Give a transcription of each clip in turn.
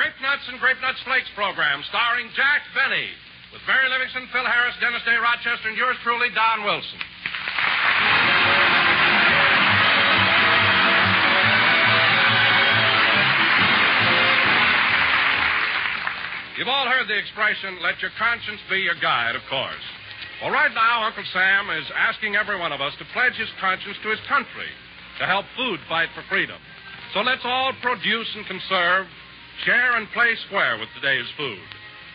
Grape Nuts and Grape Nuts Flakes program starring Jack Benny with Mary Livingstone, Phil Harris, Dennis Day Rochester, and yours truly, Don Wilson. You've all heard the expression, let your conscience be your guide, of course. Well, right now, Uncle Sam is asking every one of us to pledge his conscience to his country to help food fight for freedom. So let's all produce and conserve, share and play square with today's food.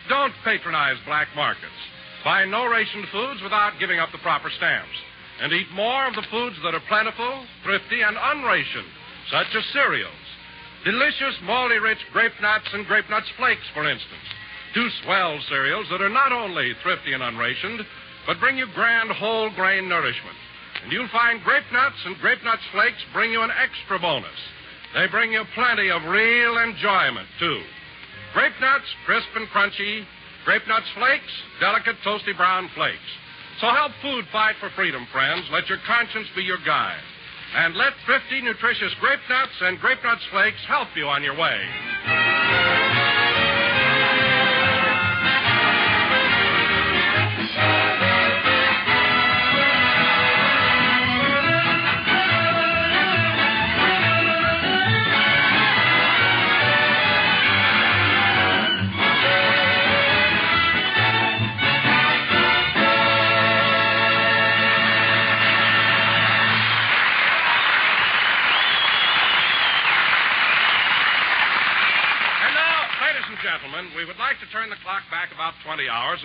Don't patronize black markets. Buy no rationed foods without giving up the proper stamps. And eat more of the foods that are plentiful, thrifty, and unrationed, such as cereals. Delicious, malty rich grape nuts and grape nuts flakes, for instance. Two swell cereals that are not only thrifty and unrationed, but bring you grand whole grain nourishment. And you'll find grape nuts and grape nuts flakes bring you an extra bonus. They bring you plenty of real enjoyment, too. Grape nuts, crisp and crunchy. Grape nuts flakes, delicate, toasty brown flakes. So help food fight for freedom, friends. Let your conscience be your guide. And let thrifty, nutritious grape nuts and grape nuts flakes help you on your way.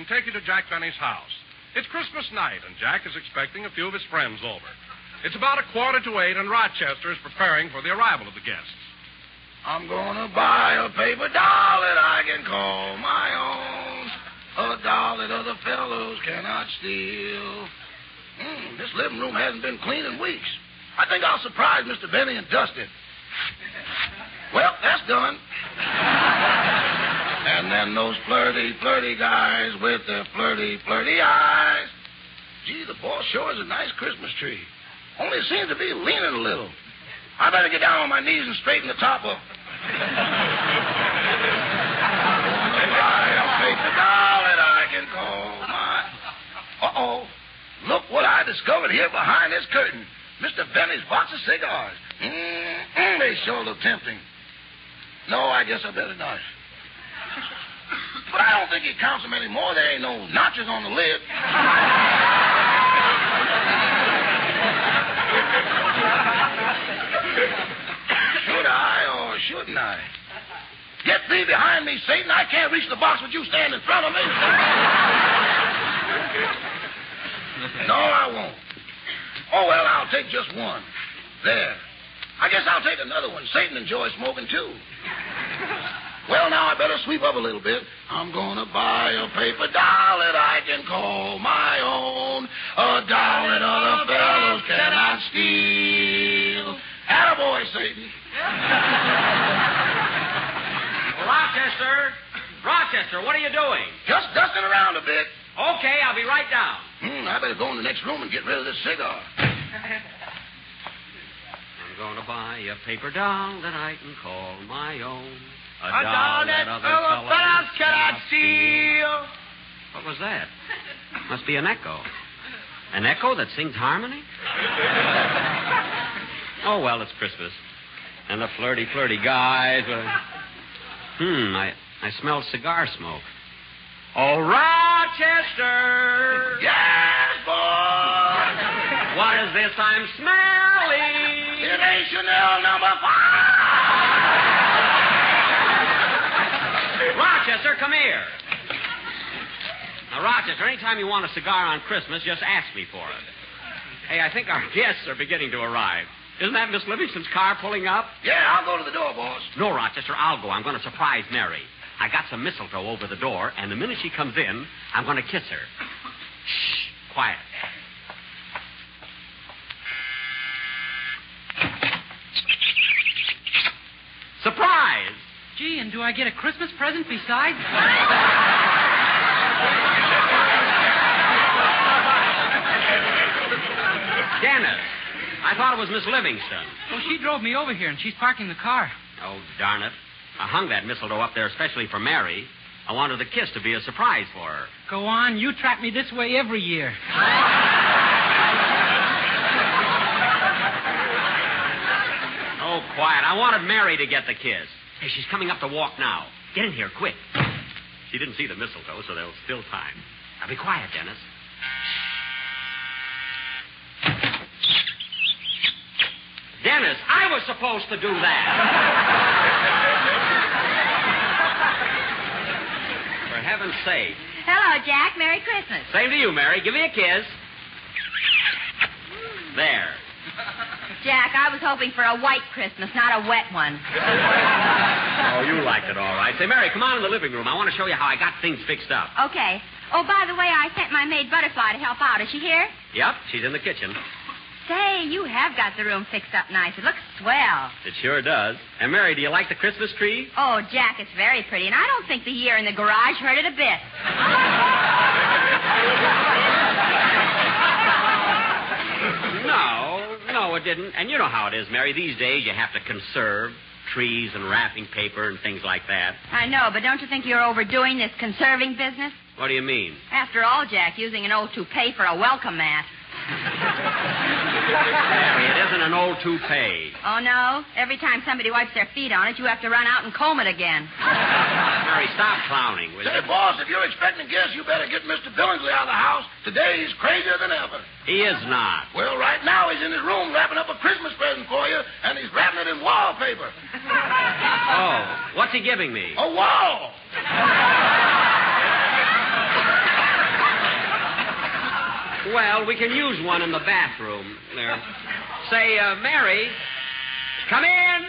And take you to Jack Benny's house. It's Christmas night, and Jack is expecting a few of his friends over. It's about a quarter to eight, and Rochester is preparing for the arrival of the guests. I'm gonna buy a paper doll that I can call my own. A doll that other fellows cannot steal. Hmm, this living room hasn't been clean in weeks. I think I'll surprise Mr. Benny and dust it. Well, that's done. And those flirty, flirty guys with their flirty, flirty eyes. Gee, the boss sure is a nice Christmas tree. Only it seems to be leaning a little. I better get down on my knees and straighten the top up. Doll that I can. Uh-oh. Look what I discovered here behind this curtain. Mr. Benny's box of cigars. Mm-mm, they sure look tempting. No, I guess I better not. But I don't think he counts them anymore. There ain't no notches on the lid. Should I or shouldn't I? Get thee behind me, Satan. I can't reach the box with you standing in front of me. no, I won't. Oh, well, I'll take just one. There. I guess I'll take another one. Satan enjoys smoking, too. Well, now I better sweep up a little bit. I'm gonna buy a paper doll that I can call my own. A doll that other fellows cannot steal. Attaboy, Satan. Rochester! Rochester, what are you doing? Just dusting around a bit. Okay, I'll be right down. Hmm, I better go in the next room and get rid of this cigar. I'm going to buy a paper doll that I can call my own. A, A doll that other fellow fellows cannot steal. What was that? Must be an echo. An echo that sings harmony? oh, well, it's Christmas. And the flirty, flirty guys. With... Hmm, I, I smell cigar smoke. Oh, Rochester! Yes, boy. What is this I'm smelling? Rochester, come here. Now, Rochester, anytime you want a cigar on Christmas, just ask me for it. Hey, I think our guests are beginning to arrive. Isn't that Miss Livingstone's car pulling up? Yeah, I'll go to the door, boss. No, Rochester, I'll go. I'm going to surprise Mary. I got some mistletoe over the door, and the minute she comes in, I'm going to kiss her. Shh, quiet. Surprise! Gee, and do I get a Christmas present besides? Dennis, I thought it was Miss Livingstone. Well, she drove me over here, and she's parking the car. Oh, darn it. I hung that mistletoe up there especially for Mary. I wanted the kiss to be a surprise for her. Go on, you trap me this way every year. Oh, quiet. I wanted Mary to get the kiss. Hey, she's coming up the walk now. Get in here, quick. She didn't see the mistletoe, so there's still time. Now be quiet, Dennis. Dennis, I was supposed to do that. For heaven's sake. Hello, Jack. Merry Christmas. Same to you, Mary. Give me a kiss. There. Jack, I was hoping for a white Christmas, not a wet one. Oh, you liked it all right. Say, Mary, come on in the living room. I want to show you how I got things fixed up. Okay. Oh, by the way, I sent my maid Butterfly to help out. Is she here? Yep, she's in the kitchen. Say, you have got the room fixed up nice. It looks swell. It sure does. And Mary, do you like the Christmas tree? Oh, Jack, it's very pretty, and I don't think the year in the garage hurt it a bit. No, no, it didn't. And you know how it is, Mary. These days you have to conserve trees and wrapping paper and things like that. I know, but don't you think you're overdoing this conserving business? What do you mean? After all, Jack, using an old toupee for a welcome mat. Mary, it isn't an old toupee. Oh, no? Every time somebody wipes their feet on it, you have to run out and comb it again. Mary, stop clowning, will Say, you? boss, if you're expecting guests, you better get Mr. Billingsley out of the house. Today he's crazier than ever. He is not. Well, right now he's in his room wrapping up a Christmas present for you, and he's wrapping it in wallpaper. Oh, what's he giving me? A wall! Well, we can use one in the bathroom. There. Say, uh, Mary, come in.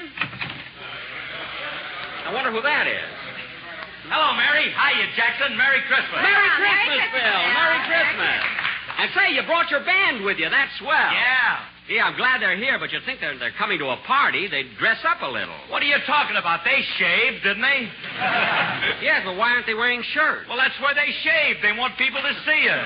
I wonder who that is. Hello, Mary. Hiya, Jackson. Merry Christmas. Merry Christmas, Bill. Merry Merry Christmas. And say, you brought your band with you. That's swell. Yeah. Yeah, I'm glad they're here, but you'd think they're, they're coming to a party. They'd dress up a little. What are you talking about? They shaved, didn't they? Yes, but why aren't they wearing shirts? Well, that's where they shaved. They want people to see you.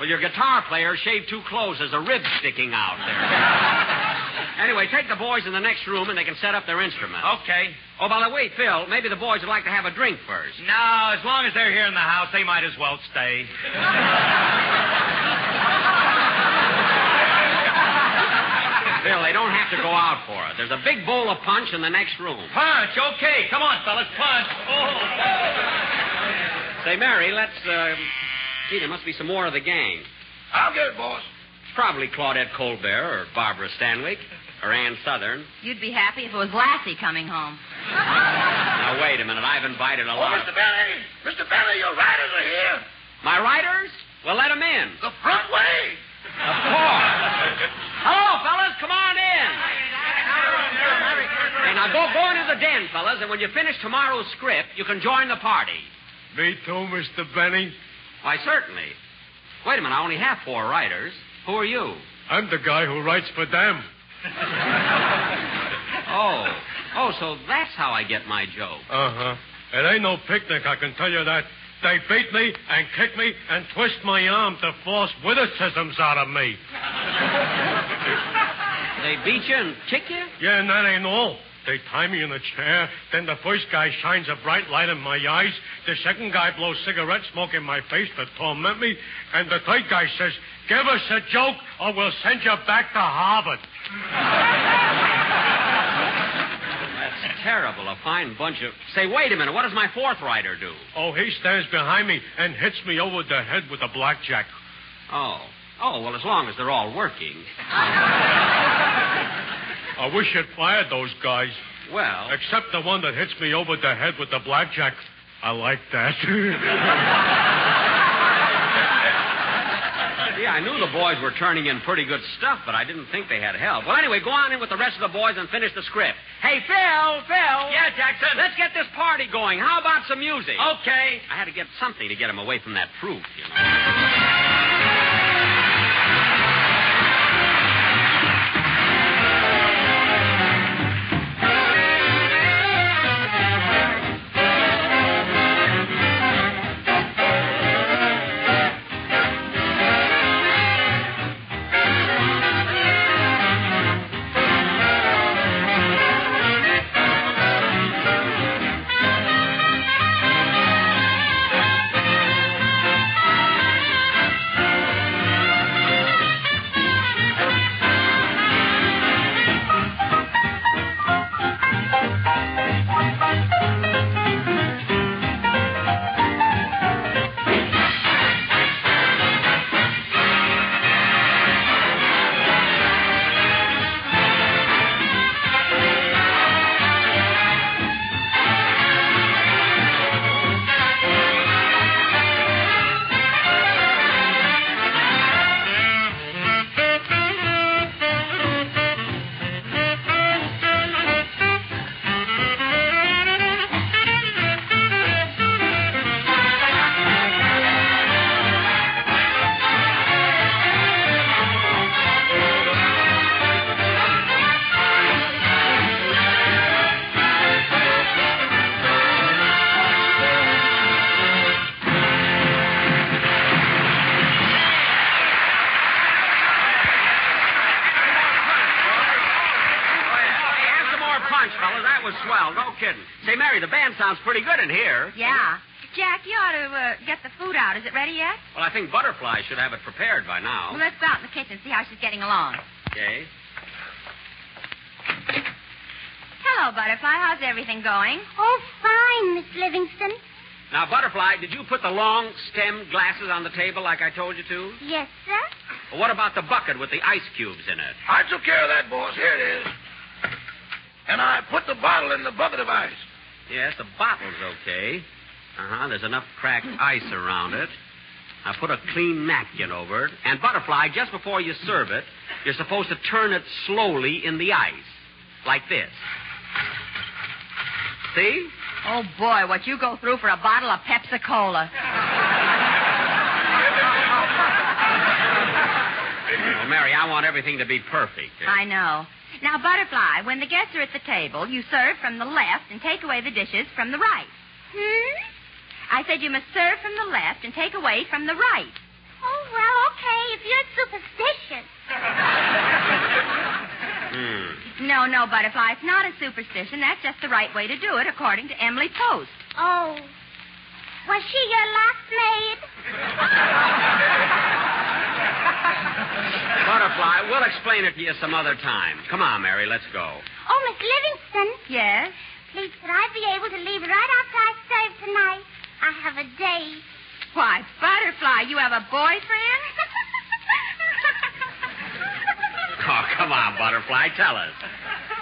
Well, your guitar player shaved too close. There's a rib sticking out there. anyway, take the boys in the next room and they can set up their instruments. Okay. Oh, by the way, Phil, maybe the boys would like to have a drink first. No, as long as they're here in the house, they might as well stay. Phil, they don't have to go out for it. There's a big bowl of punch in the next room. Punch. Okay. Come on, fellas. Punch. Oh. Say, Mary, let's, uh... Gee, there must be some more of the gang. I'll get it, boss. It's probably Claudette Colbert or Barbara Stanwyck or Ann Sothern. You'd be happy if it was Lassie coming home. Now, wait a minute. I've invited a Oh, lot. Mr. Benny! Mr. Benny, your writers are here. My writers? Well, let them in. The front way. Of course. Hello, fellas. Come on in. Hey, now go, go into the den, fellas, and when you finish tomorrow's script, you can join the party. Me too, Mr. Benny. Why, certainly. Wait a minute. I only have four writers. Who are you? I'm the guy who writes for them. Oh. Oh, so that's how I get my joke. Uh huh. It ain't no picnic, I can tell you that. They beat me and kick me and twist my arm to force witticisms out of me. They beat you and kick you? Yeah, and that ain't all. They tie me in a chair. Then the first guy shines a bright light in my eyes. The second guy blows cigarette smoke in my face to torment me. And the third guy says, Give us a joke or we'll send you back to Harvard. That's terrible. A fine bunch of. Say, wait a minute. What does my fourth writer do? Oh, he stands behind me and hits me over the head with a blackjack. Oh. Oh, well, as long as they're all working. I wish you'd fired those guys. Well. Except the one that hits me over the head with the blackjack. I like that. See, I knew the boys were turning in pretty good stuff, but I didn't think they had help. Well, anyway, go on in with the rest of the boys and finish the script. Hey, Phil, Phil. Yeah, Jackson. Let's get this party going. How about some music? Okay. I had to get something to get him away from that fruit, you know. To uh, get the food out. Is it ready yet? Well, I think Butterfly should have it prepared by now. Well, let's go out in the kitchen and see how she's getting along. Okay. Hello, Butterfly. How's everything going? Oh, fine, Miss Livingstone. Now, Butterfly, did you put the long stem glasses on the table like I told you to? Yes, sir. Well, what about the bucket with the ice cubes in it? I took care of that, boss. Here it is. And I put the bottle in the bucket of ice. Yes, the bottle's okay. Uh huh. There's enough cracked ice around it. I put a clean napkin over it. And Butterfly, just before you serve it, you're supposed to turn it slowly in the ice. Like this. See? Oh, boy, what you go through for a bottle of Pepsi Cola. Well, Mary, I want everything to be perfect. I know. Now, Butterfly, when the guests are at the table, you serve from the left and take away the dishes from the right. Hmm? I said you must serve from the left and take away from the right. Oh, well, okay, if you're superstitious. Hmm. No, no, Butterfly, it's not a superstition. That's just the right way to do it, according to Emily Post. Oh. Was she your last maid? Butterfly, we'll explain it to you some other time. Come on, Mary, let's go. Oh, Miss Livingstone. Yes? Please, could I be able to leave right after I serve tonight? I have a date. Why, Butterfly, you have a boyfriend? Oh, come on, Butterfly, tell us.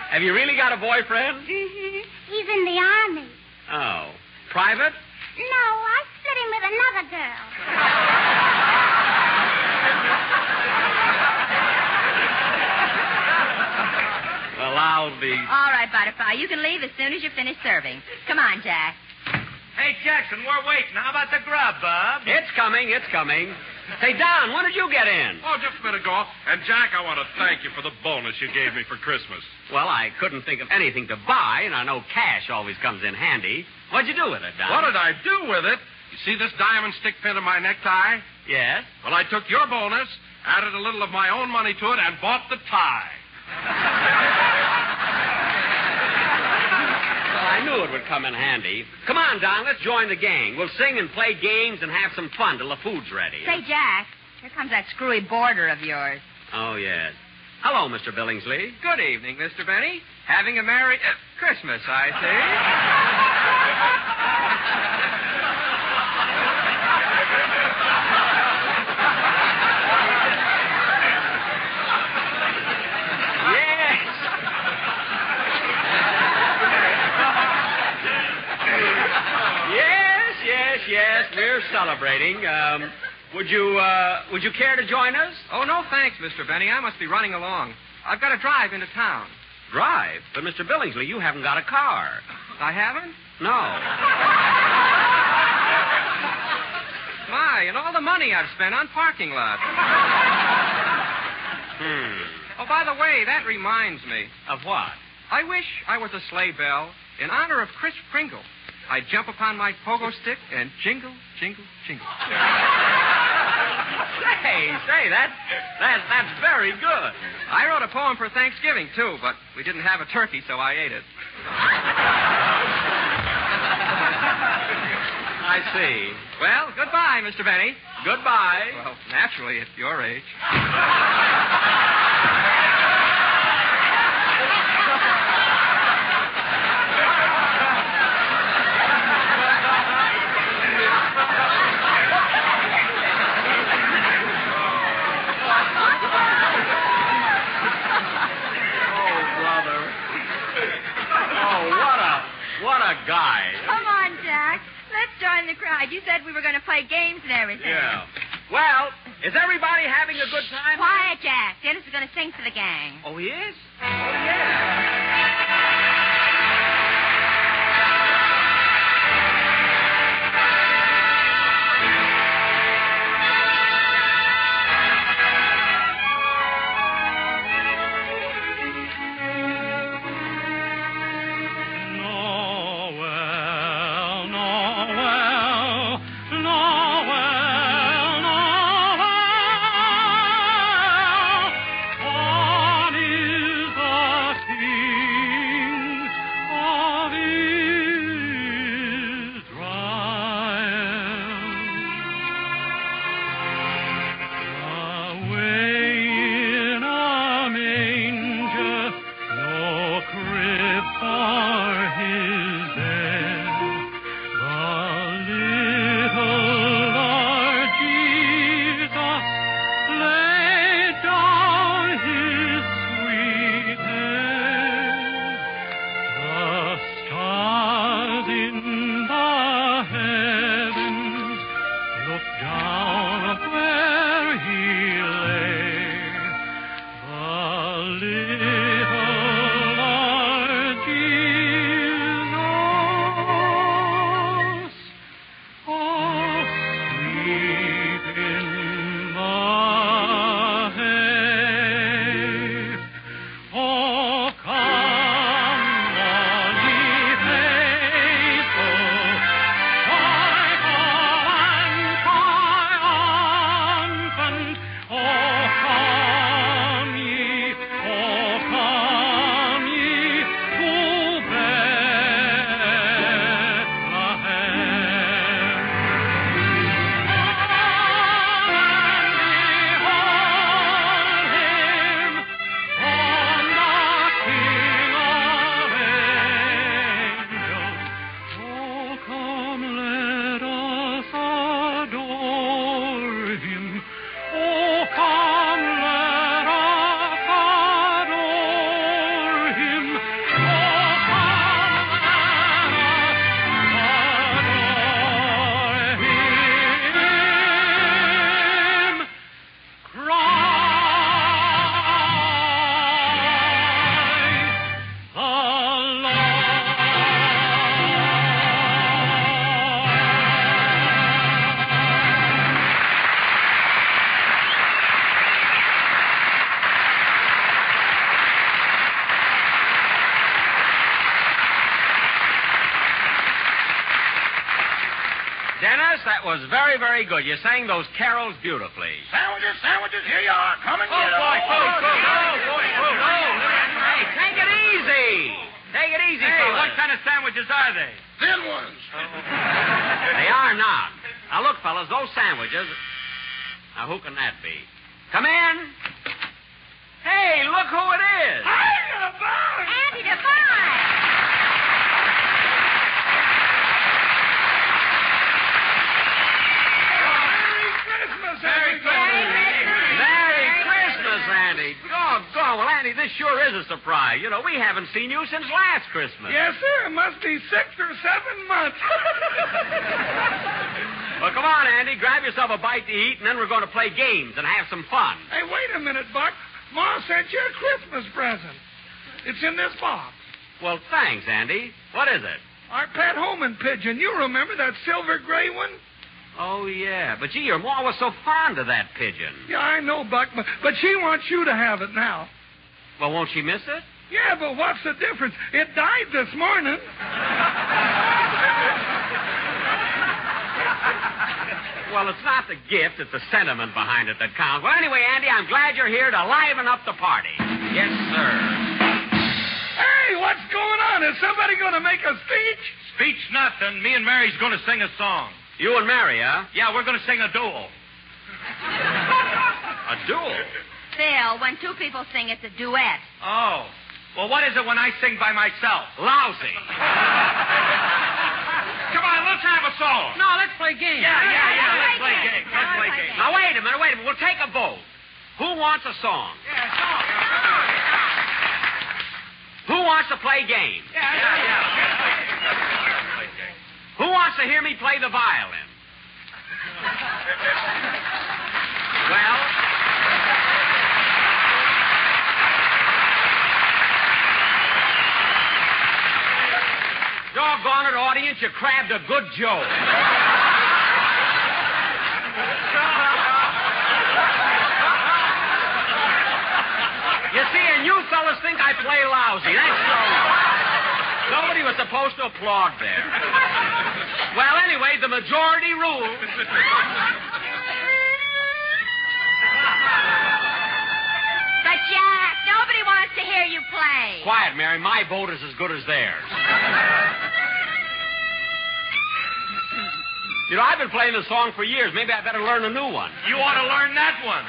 Have you really got a boyfriend? Mm-hmm. He's in the army. Oh. Private? No, I split him with another girl. Well, I'll be. All right, Butterfly, you can leave as soon as you finish serving. Come on, Jack. Hey, Jackson, we're waiting. How about the grub, Bob? It's coming, it's coming. Say, Don, when did you get in? Oh, just a minute ago. And, Jack, I want to thank you for the bonus you gave me for Christmas. Well, I couldn't think of anything to buy, and I know cash always comes in handy. What'd you do with it, Don? What did I do with it? You see this diamond stick pin in my necktie? Yes? Well, I took your bonus, added a little of my own money to it, and bought the tie. I knew it would come in handy. Come on, Don, let's join the gang. We'll sing and play games and have some fun till the food's ready. Say, Jack, here comes that screwy boarder of yours. Oh, yes. Hello, Mr. Billingsley. Good evening, Mr. Benny. Having a merry uh, Christmas, I Yes. celebrating. Um, Would you, uh, would you care to join us? Oh, no thanks, Mr. Benny. I must be running along. I've got to drive into town. Drive? But, Mr. Billingsley, you haven't got a car. I haven't? No. My, and all the money I've spent on parking lots. Hmm. Oh, by the way, that reminds me. Of what? I wish I was a sleigh bell in honor of Chris Kringle. I'd jump upon my pogo stick and jingle, jingle, jingle. Say, say, that, that, that's very good. I wrote a poem for Thanksgiving, too, but we didn't have a turkey, so I ate it. I see. Well, goodbye, Mr. Benny. Goodbye. Well, naturally, at your age. Oh, brother. Oh, what a, what a guy. Come on, Jack. Let's You said we were going to play games and everything. Yeah. Well, is everybody having a good time? Quiet, Jack. Dennis is going to sing for the gang. Oh, he is? Oh, yeah. Very, very good. You sang those carols beautifully. Sandwiches, sandwiches, here you are. Come and Oh, get 'em. boy, boy, oh, boy, boy, boy, boy, boy. Hey, take it easy. Take it easy, Hey, fellas. what kind of sandwiches are they? Thin ones. Oh. They are not. Now, look, fellas, those sandwiches. Now, who can that be? Come in. Hey, look who it is. Andy Devine. Andy Devine. Merry Christmas. Merry Christmas, Andy. Oh, God. Well, Andy, this sure is a surprise. You know, we haven't seen you since last Christmas. Yes, sir. It must be six or seven months. Well, come on, Andy. Grab yourself a bite to eat, and then we're going to play games and have some fun. Hey, wait a minute, Buck. Ma sent you a Christmas present. It's in this box. Well, thanks, Andy. What is it? Our pet homing pigeon. You remember that silver gray one? Oh, yeah. But, gee, your ma was so fond of that pigeon. Yeah, I know, Buck, but, but she wants you to have it now. Well, won't she miss it? Yeah, but what's the difference? It died this morning. Well, it's not the gift, it's the sentiment behind it that counts. Well, anyway, Andy, I'm glad you're here to liven up the party. Yes, sir. Hey, what's going on? Is somebody going to make a speech? Speech nothing. Me and Mary's going to sing a song. You and Mary, huh? Yeah, we're going to sing a duel. A duel? Phil, when two people sing, it's a duet. Oh. Well, what is it when I sing by myself? Lousy. Come on, let's have a song. No, let's play games. Yeah, yeah, yeah. Let's play games. games. Let's play games. Now, wait a minute, wait a minute. We'll take a vote. Who wants a song? Yeah, song. Who wants to play games? yeah. Yeah, yeah. Who wants to hear me play the violin? well, doggone it, audience, you crabbed a good joke. You see, and you fellas think I play lousy. That's so. Nobody was supposed to applaud there. Well, anyway, the majority rules. But, Jack, nobody wants to hear you play. Quiet, Mary. My vote is as good as theirs. You know, I've been playing this song for years. Maybe I better learn a new one. You ought to learn that one.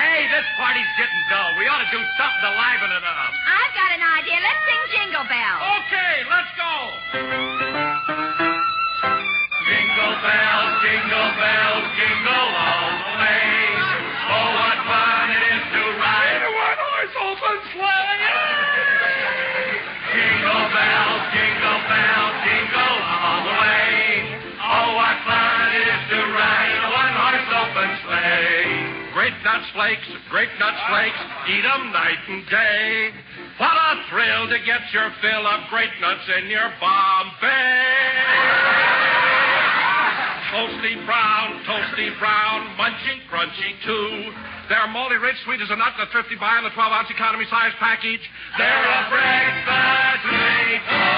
hey, this party's getting dull. We ought to do something to liven it up. An idea. Let's sing Jingle Bells. Okay, let's go. Jingle bells, jingle bells, jingle all the way. Oh, what fun it is to ride a one-horse open sleigh. Jingle bells, jingle bells, jingle all the way. Oh, what fun it is to ride a one-horse open sleigh. Great nuts flakes, grape nuts flakes, eat 'em night and day. Thrill to get your fill of grape nuts in your Bombay. Toasty brown, toasty brown, munchy, crunchy too. They're moldy rich, sweet as a nut, a thrifty buy in the 12 ounce economy size package. They're a breakfast made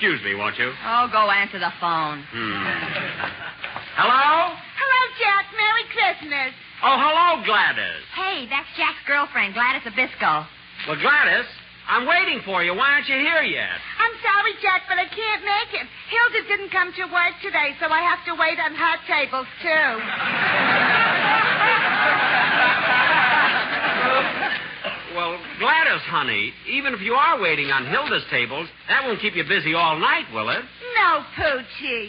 excuse me, won't you? Oh, go answer the phone. Hmm. Hello? Hello, Jack. Merry Christmas. Oh, hello, Gladys. Hey, that's Jack's girlfriend, Gladys Zybisco. Well, Gladys, I'm waiting for you. Why aren't you here yet? I'm sorry, Jack, but I can't make it. Hilda didn't come to work today, so I have to wait on her tables, too. Gladys, honey, even if you are waiting on Hilda's tables, that won't keep you busy all night, will it? No, Poochie.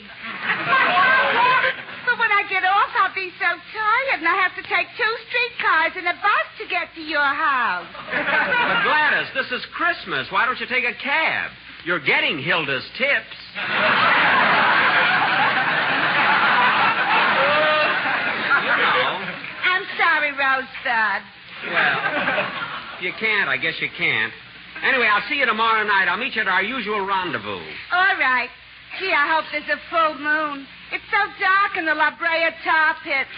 but when I get off, I'll be so tired, and I have to take two streetcars and a bus to get to your house. But, Gladys, this is Christmas. Why don't you take a cab? You're getting Hilda's tips. you know. I'm sorry, Rosebud. Well, you can't. I guess you can't. Anyway, I'll see you tomorrow night. I'll meet you at our usual rendezvous. All right. Gee, I hope there's a full moon. It's so dark in the La Brea tar pits.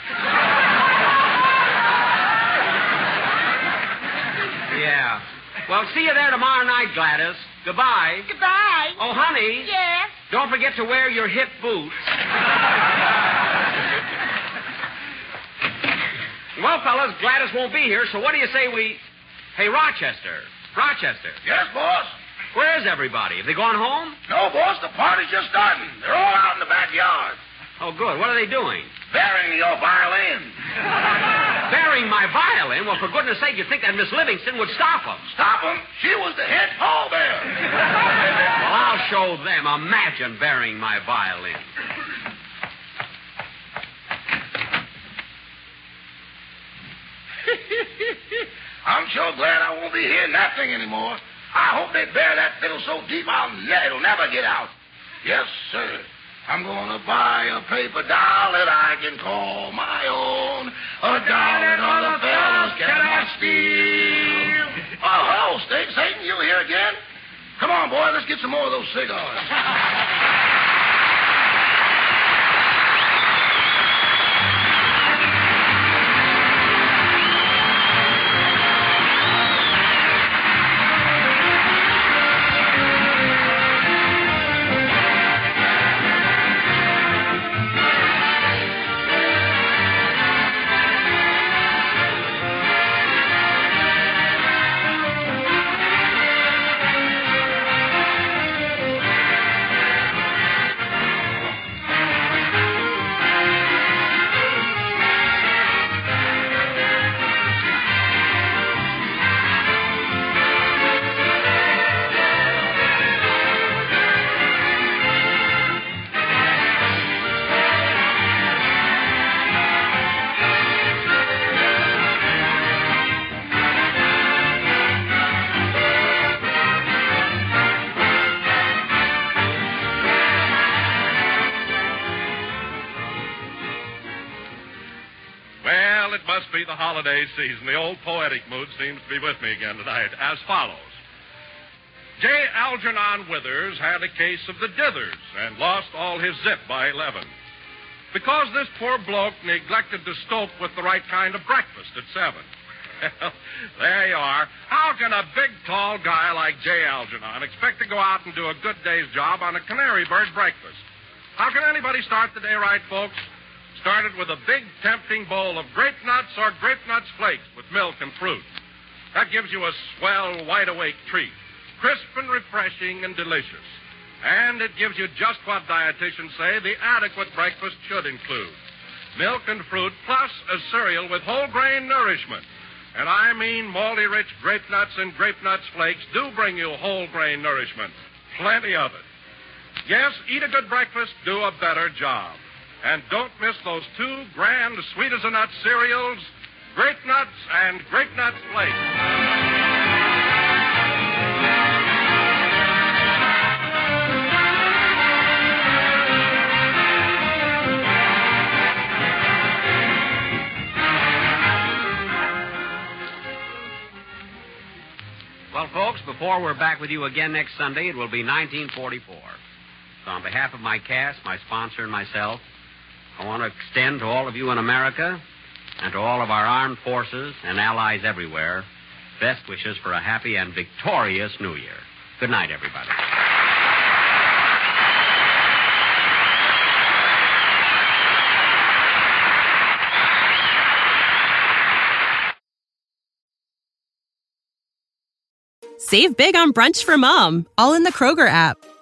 Yeah. Well, see you there tomorrow night, Gladys. Goodbye. Goodbye. Oh, honey. Yes? Don't forget to wear your hip boots. well, fellas, Gladys won't be here, so what do you say we. Hey, Rochester. Rochester. Yes, boss? Where is everybody? Have they gone home? No, boss, the party's just starting. They're all out in the backyard. Oh, good. What are they doing? Burying your violin. Burying my violin? Well, for goodness sake, you'd think that Miss Livingstone would stop them. Stop them? She was the head pallbearer. Well, I'll show them. Imagine burying my violin. I'm sure glad I won't be hearing that thing anymore. I hope they bury that fiddle so deep I'll ne- it'll never get out. Yes, sir. I'm going to buy a paper doll that I can call my own. A doll that other fellows cannot steal. Oh, hello. Satan, you here again? Come on, boy, let's get some more of those cigars. the holiday season. The old poetic mood seems to be with me again tonight. As follows. J. Algernon Withers had a case of the dithers and lost all his zip by 11. Because this poor bloke neglected to stoke with the right kind of breakfast at 7. Well, there you are. How can a big, tall guy like J. Algernon expect to go out and do a good day's job on a canary bird breakfast? How can anybody start the day right, folks? Started with a big, tempting bowl of grape nuts or grape nuts flakes with milk and fruit. That gives you a swell, wide awake treat. Crisp and refreshing and delicious. And it gives you just what dietitians say the adequate breakfast should include milk and fruit, plus a cereal with whole grain nourishment. And I mean malty rich grape nuts and grape nuts flakes do bring you whole grain nourishment. Plenty of it. Yes, eat a good breakfast, do a better job. And don't miss those two grand sweet as a nut cereals, Grape Nuts and Grape Nuts Flakes. Well, folks, before we're back with you again next Sunday, it will be 1944. So, on behalf of my cast, my sponsor, and myself, I want to extend to all of you in America and to all of our armed forces and allies everywhere best wishes for a happy and victorious New Year. Good night, everybody. Save big on brunch for mom, all in the Kroger app.